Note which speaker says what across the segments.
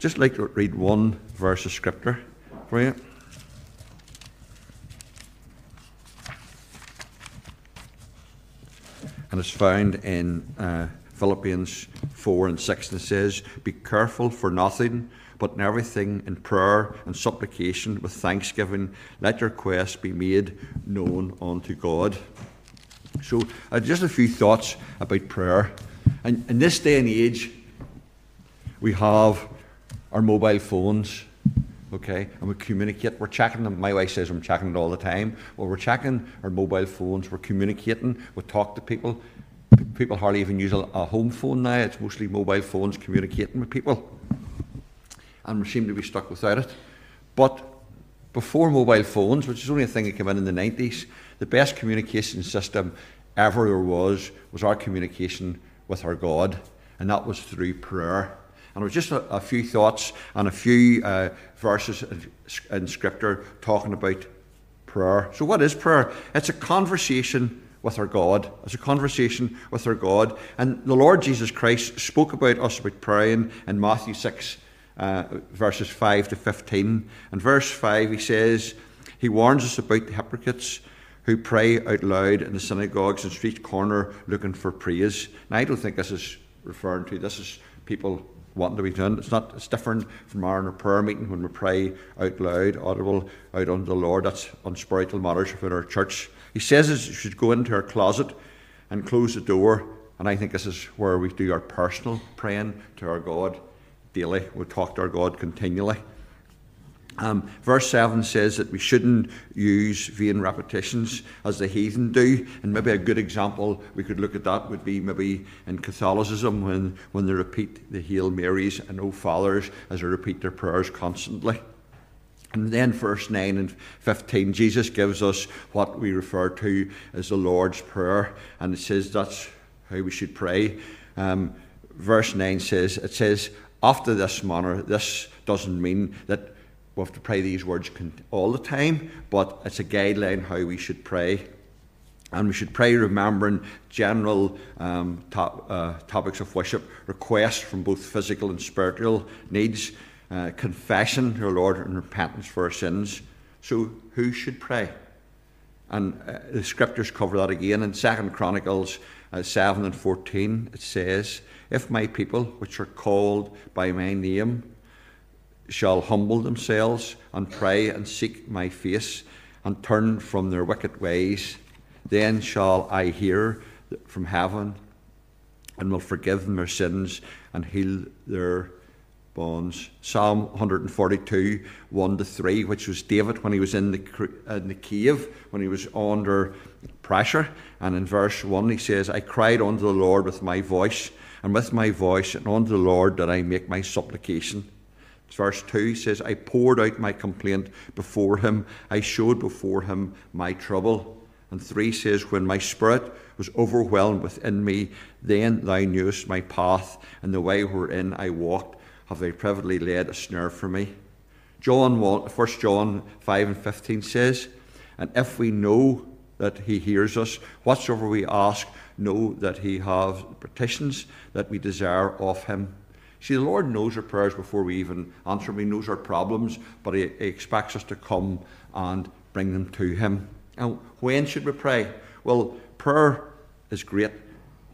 Speaker 1: just like to read one verse of scripture for you. And it's found in uh, Philippians 4 and 6, and says, Be careful for nothing, but in everything in prayer and supplication with thanksgiving, let your requests be made known unto God. So, uh, just a few thoughts about prayer. And in this day and age, we have our mobile phones, okay, and we communicate. We're checking them. My wife says I'm checking it all the time. Well, we're checking our mobile phones. We're communicating. We talk to people. People hardly even use a, a home phone now. It's mostly mobile phones communicating with people, and we seem to be stuck without it. But before mobile phones, which is only a thing that came in in the 90s, the best communication system ever there was was our communication with our God, and that was through prayer. And it was just a, a few thoughts and a few uh, verses in, Scripture talking about prayer. So, what is prayer? It's a conversation with our God. It's a conversation with our God. And the Lord Jesus Christ spoke about us about praying in Matthew 6, uh, verses 5 to 15. And verse 5, he says, He warns us about the hypocrites who pray out loud in the synagogues and street corner looking for praise. Now, I don't think this is referring to, this is people wanting to be done. It's not. It's different from our prayer meeting when we pray out loud, audible, out unto the Lord. That's on spiritual matters within our church. He says you should go into our closet and close the door. And I think this is where we do our personal praying to our God daily. We talk to our God continually. Um, verse 7 says that we shouldn't use vain repetitions as the heathen do. And maybe a good example we could look at that would be maybe in Catholicism when, when they repeat the Hail Marys and O Fathers as they repeat their prayers constantly. And then, verse 9 and 15, Jesus gives us what we refer to as the Lord's Prayer. And it says that's how we should pray. Um, verse 9 says, It says, after this manner, this doesn't mean that we have to pray these words all the time, but it's a guideline how we should pray. And we should pray remembering general um, uh, topics of worship, requests from both physical and spiritual needs, uh, confession to our Lord, and repentance for our sins. So, who should pray? And uh, the scriptures cover that again in Second Chronicles uh, 7 and 14. It says, If my people, which are called by my name, shall humble themselves and pray and seek my face and turn from their wicked ways, then shall I hear from heaven and will forgive them their sins and heal their bonds. Psalm 142, 1 to 3, which was David when he was in the, in the cave, when he was under pressure. And in verse 1, he says, I cried unto the Lord with my voice, and with my voice, and unto the Lord did I make my supplication. Verse 2 says, I poured out my complaint before him, I showed before him my trouble. And 3 says, When my spirit was overwhelmed within me, then thou knewest my path, and the way wherein I walked, have thou privately laid a snare for me. John 1, 1 John 5 and 15 says, And if we know that he hears us, whatsoever we ask, know that he have petitions that we desire of him. See, the Lord knows our prayers before we even answer them. He knows our problems, but He, he expects us to come and bring them to Him. And when should we pray? Well, prayer is great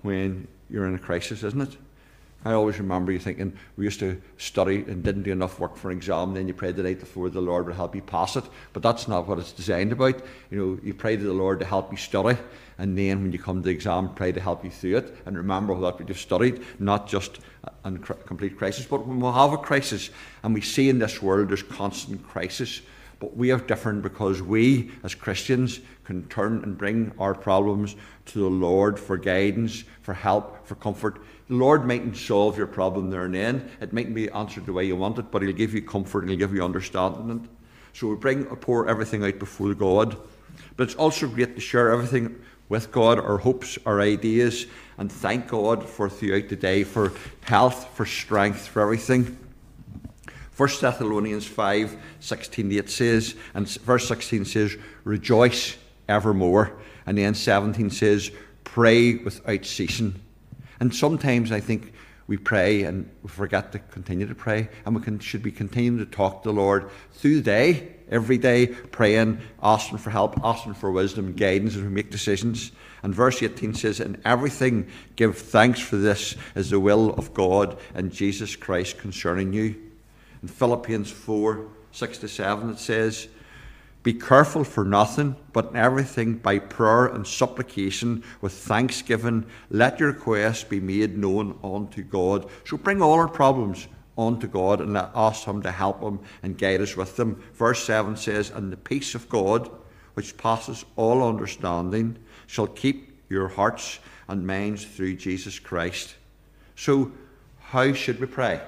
Speaker 1: when you're in a crisis, isn't it? I always remember you thinking we used to study and didn't do enough work for an exam, then you prayed the night before the Lord would help you pass it. But that's not what it's designed about. You know, you pray to the Lord to help you study, and then when you come to the exam, pray to help you through it, and remember what we just studied, not just a complete crisis. But when we have a crisis, and we see in this world there's constant crisis, but we are different because we, as Christians, can turn and bring our problems to the Lord for guidance, for help, for comfort the Lord mightn't solve your problem there and then. It mightn't be answered the way you want it, but He'll give you comfort and He'll give you understanding. So we bring, pour everything out before God. But it's also great to share everything with God, our hopes, our ideas, and thank God for throughout the day for health, for strength, for everything. 1 Thessalonians 5 16 8 says, and verse 16 says, Rejoice evermore. And then 17 says, Pray without ceasing. And sometimes I think we pray and we forget to continue to pray, and we can, should be continuing to talk to the Lord through the day, every day, praying, asking for help, asking for wisdom, guidance as we make decisions. And verse 18 says, In everything give thanks for this is the will of God and Jesus Christ concerning you. In Philippians 4 6 to 7, it says, be careful for nothing, but in everything by prayer and supplication with thanksgiving, let your requests be made known unto God. So bring all our problems unto God and let ask Him to help them and guide us with them. Verse 7 says, And the peace of God, which passes all understanding, shall keep your hearts and minds through Jesus Christ. So, how should we pray?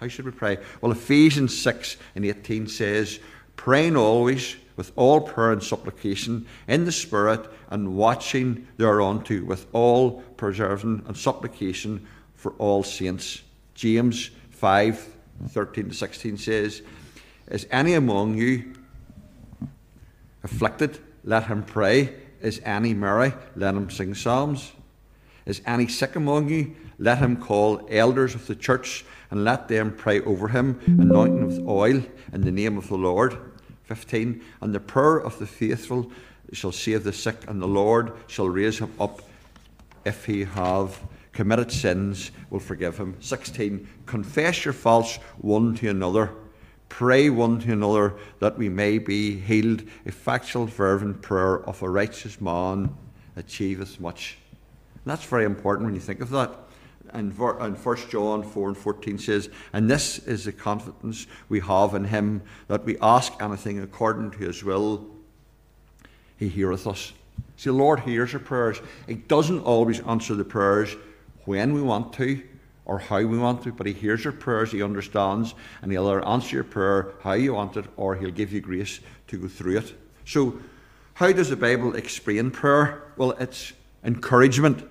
Speaker 1: How should we pray? Well, Ephesians 6 and 18 says, Praying always with all prayer and supplication in the Spirit, and watching thereunto with all preserving and supplication for all saints. James 5 13 to 16 says, Is any among you afflicted? Let him pray. Is any merry? Let him sing psalms. Is any sick among you? Let him call elders of the church, and let them pray over him, anointing with oil in the name of the Lord. 15. And the prayer of the faithful shall save the sick, and the Lord shall raise him up if he have committed sins, will forgive him. 16. Confess your faults one to another. Pray one to another that we may be healed. Effectual, fervent prayer of a righteous man achieveth much. And that's very important when you think of that and, and 1 John 4 and 14 says, And this is the confidence we have in him, that we ask anything according to his will, he heareth us. See, the Lord hears our prayers. He doesn't always answer the prayers when we want to or how we want to, but he hears our prayers, he understands, and he'll either answer your prayer how you want it, or he'll give you grace to go through it. So, how does the Bible explain prayer? Well, it's encouragement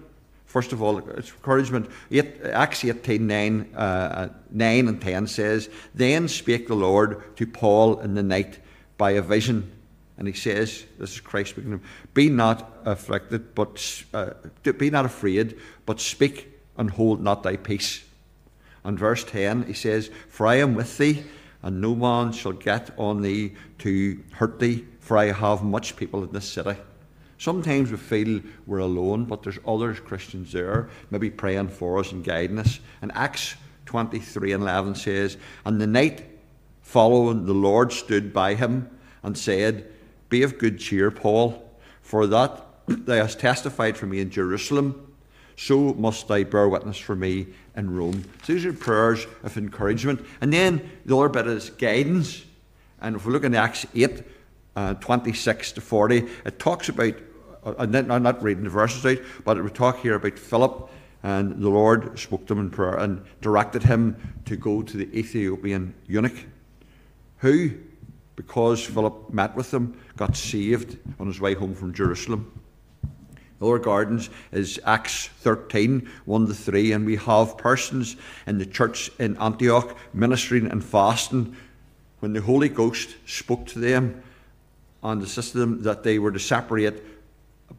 Speaker 1: First of all, it's encouragement. Eight, Acts 18 9, uh, 9 and 10 says, Then spake the Lord to Paul in the night by a vision. And he says, This is Christ speaking to him, Be not afflicted, but uh, be not afraid, but speak and hold not thy peace. And verse 10, he says, For I am with thee, and no man shall get on thee to hurt thee, for I have much people in this city. Sometimes we feel we're alone, but there's other Christians there, maybe praying for us and guiding us. And Acts 23 and 11 says, And the night following, the Lord stood by him and said, Be of good cheer, Paul, for that thou hast testified for me in Jerusalem, so must thou bear witness for me in Rome. So these are prayers of encouragement. And then the other bit is guidance. And if we look in Acts 8, uh, 26 to 40, it talks about Uh, I'm not reading the verses out, but we talk here about Philip, and the Lord spoke to him in prayer and directed him to go to the Ethiopian eunuch, who, because Philip met with him, got saved on his way home from Jerusalem. The other gardens is Acts 13, 1 to 3, and we have persons in the church in Antioch ministering and fasting when the Holy Ghost spoke to them and assisted them that they were to separate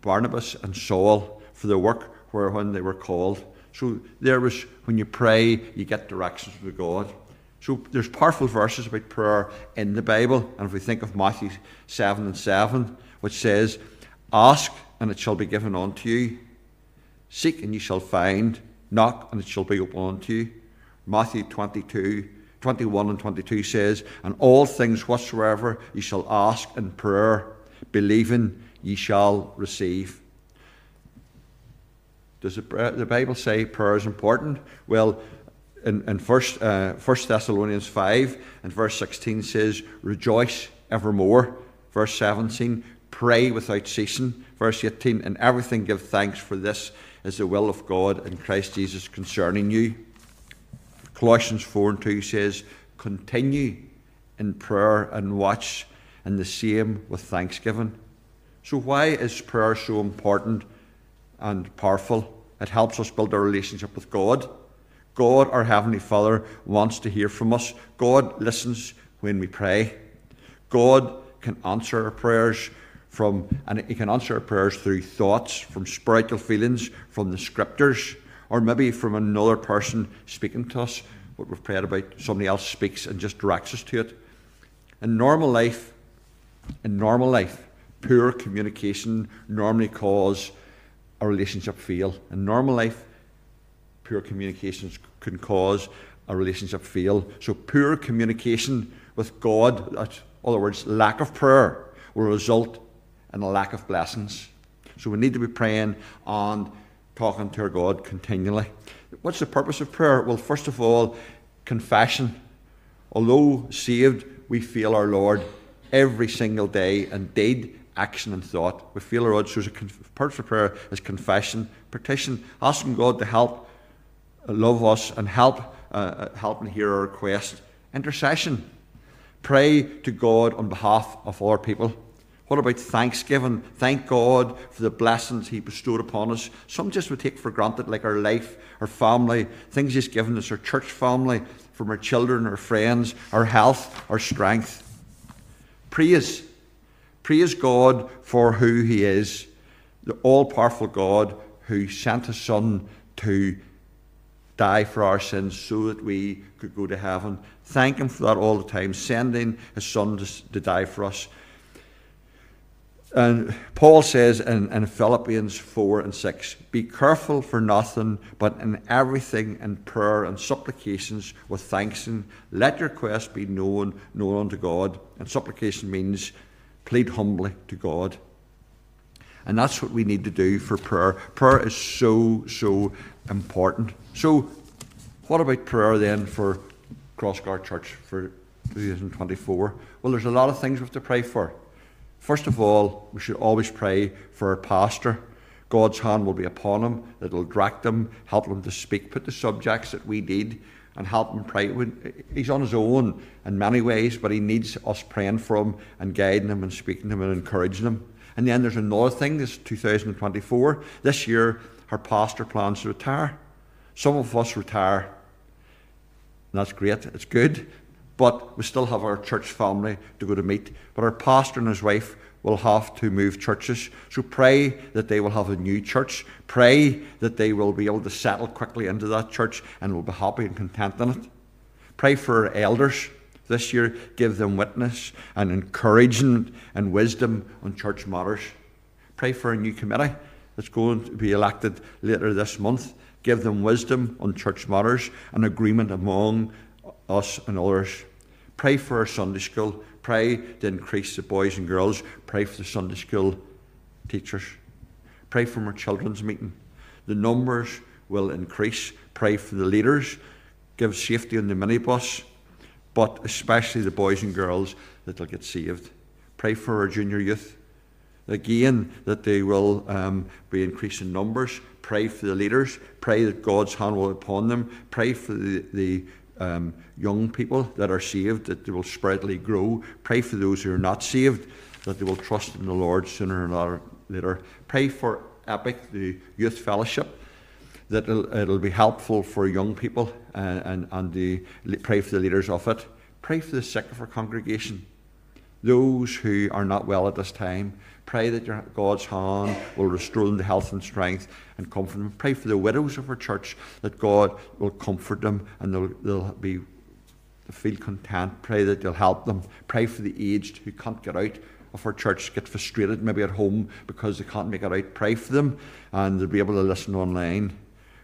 Speaker 1: Barnabas and Saul for the work wherein they were called. So there was when you pray, you get directions from God. So there's powerful verses about prayer in the Bible, and if we think of Matthew seven and seven, which says, "Ask and it shall be given unto you; seek and you shall find; knock and it shall be opened unto you." Matthew 22, 21 and 22 says, "And all things whatsoever you shall ask in prayer, believing ye shall receive. Does the Bible say prayer is important? Well, in, in first, uh, 1 Thessalonians 5 and verse 16 says, Rejoice evermore. Verse 17, Pray without ceasing. Verse 18, And everything give thanks, for this is the will of God in Christ Jesus concerning you. Colossians 4 and 2 says, Continue in prayer and watch, and the same with thanksgiving. So, why is prayer so important and powerful? It helps us build our relationship with God. God, our Heavenly Father, wants to hear from us. God listens when we pray. God can answer our prayers from, and He can answer our prayers through thoughts, from spiritual feelings, from the scriptures, or maybe from another person speaking to us, what we've prayed about, somebody else speaks and just directs us to it. In normal life, in normal life, poor communication normally cause a relationship fail. In normal life, poor communications can cause a relationship fail. So poor communication with God, in other words, lack of prayer, will result in a lack of blessings. So we need to be praying and talking to our God continually. What's the purpose of prayer? Well, first of all, confession. Although saved, we feel our Lord every single day in deed, action, and thought. We feel our Lord. So, the purpose of prayer is confession, petition, asking God to help love us and help, uh, uh, help and hear our request. Intercession. Pray to God on behalf of our people. What about thanksgiving? Thank God for the blessings He bestowed upon us. Some just we take for granted, like our life, our family, things He's given us, our church family, from our children, our friends, our health, our strength. Praise. Praise God for who He is, the all powerful God who sent His Son to die for our sins so that we could go to heaven. Thank Him for that all the time, sending His Son to, to die for us. And Paul says in, in, Philippians 4 and 6 Be careful for nothing, but in everything in prayer and supplications with thanksgiving, let your requests be known, known unto God. And supplication means plead humbly to God. And that's what we need to do for prayer. Prayer is so, so important. So, what about prayer then for Crossgar Church for 2024? Well, there's a lot of things we have to pray for. First of all, we should always pray for our pastor. God's hand will be upon him, will direct him, help him to speak, put the subjects that we need, and help him pray. He's on his own in many ways, but he needs us praying for him and guiding him and speaking to him and encouraging him. And then there's another thing, this is 2024. This year, our pastor plans to retire. Some of us retire, and that's great, it's good, but we still have our church family to go to meet. But our pastor and his wife will have to move churches. So pray that they will have a new church. Pray that they will be able to settle quickly into that church and will be happy and content in it. Pray for our elders this year. Give them witness and encouragement and wisdom on church matters. Pray for a new committee that's going to be elected later this month. Give them wisdom on church matters and agreement among us and others. Pray for our Sunday school. Pray to increase the boys and girls. Pray for the Sunday school teachers. Pray for our children's meeting. The numbers will increase. Pray for the leaders. Give safety on the minibus, but especially the boys and girls that will get saved. Pray for our junior youth. Again, that they will um, be increasing numbers. Pray for the leaders. Pray that God's hand will upon them. Pray for the, the um, young people that are saved, that they will spiritually grow. Pray for those who are not saved, that they will trust in the Lord sooner or later. Pray for EPIC, the youth fellowship, that it'll, it'll be helpful for young people and, and, and the, pray for the leaders of it. Pray for the sick of our congregation, those who are not well at this time. Pray that your, God's hand will restore them to health and strength and comfort them. Pray for the widows of our church that God will comfort them and they'll, they'll be feel content. Pray that you'll help them. Pray for the aged who can't get out of our church, get frustrated maybe at home because they can't make it out. Pray for them and they'll be able to listen online.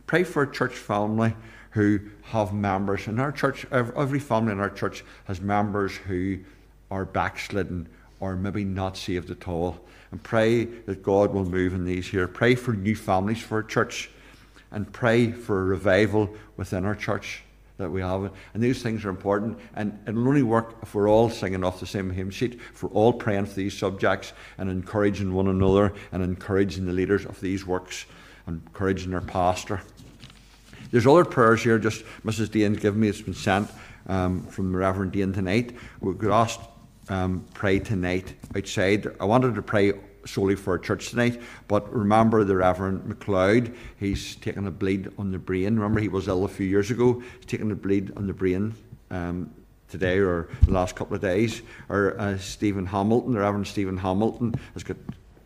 Speaker 1: Pray for a church family who have members. In our church, every family in our church has members who are backslidden or maybe not saved at all. And pray that God will move in these here. Pray for new families for our church. And pray for a revival within our church that we have. And these things are important. And it'll only work if we're all singing off the same hymn sheet, if we're all praying for these subjects and encouraging one another and encouraging the leaders of these works and encouraging our pastor. There's other prayers here, just Mrs. Dane's given me, it's been sent um, from the Reverend Dean tonight. We could ask um, pray tonight outside. I wanted to pray solely for a church tonight, but remember the Reverend McLeod, he's taken a bleed on the brain. Remember, he was ill a few years ago, he's taken a bleed on the brain. Um, today or the last couple of days, or uh, Stephen Hamilton, the Reverend Stephen Hamilton, has got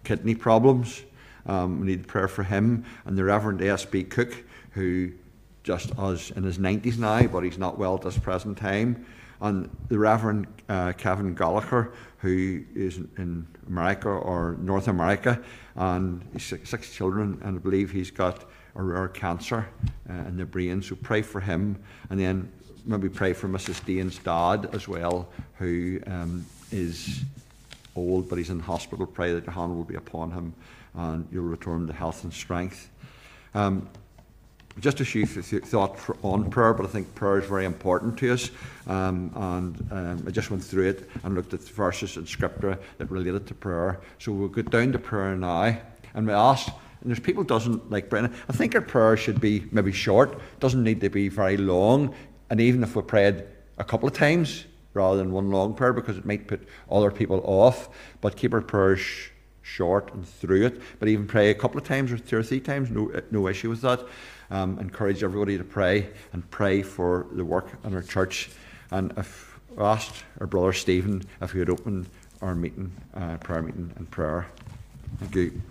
Speaker 1: kidney problems. Um, we need prayer for him, and the Reverend S.B. Cook, who just us in his 90s now, but he's not well at this present time. And the Reverend uh, Kevin Gallagher, who is in America or North America, and he's six, six children, and I believe he's got a rare cancer uh, in the brain. So pray for him, and then maybe pray for Mrs. Dean's dad as well, who um, is old but he's in hospital. Pray that your hand will be upon him, and you'll return to health and strength. Um, just a few th- thoughts on prayer, but I think prayer is very important to us. Um, and um, I just went through it and looked at verses in Scripture that related to prayer. So we'll go down to prayer now, and we ask. And there's people doesn't like praying. I think our prayer should be maybe short. Doesn't need to be very long. And even if we prayed a couple of times rather than one long prayer, because it might put other people off. But keep our prayers short and through it, but even pray a couple of times or two or three times, no, uh, no issue with that. Um, encourage everybody to pray and pray for the work in our church. And if asked our brother Stephen if he would open our meeting, uh, prayer meeting, and prayer. Thank you.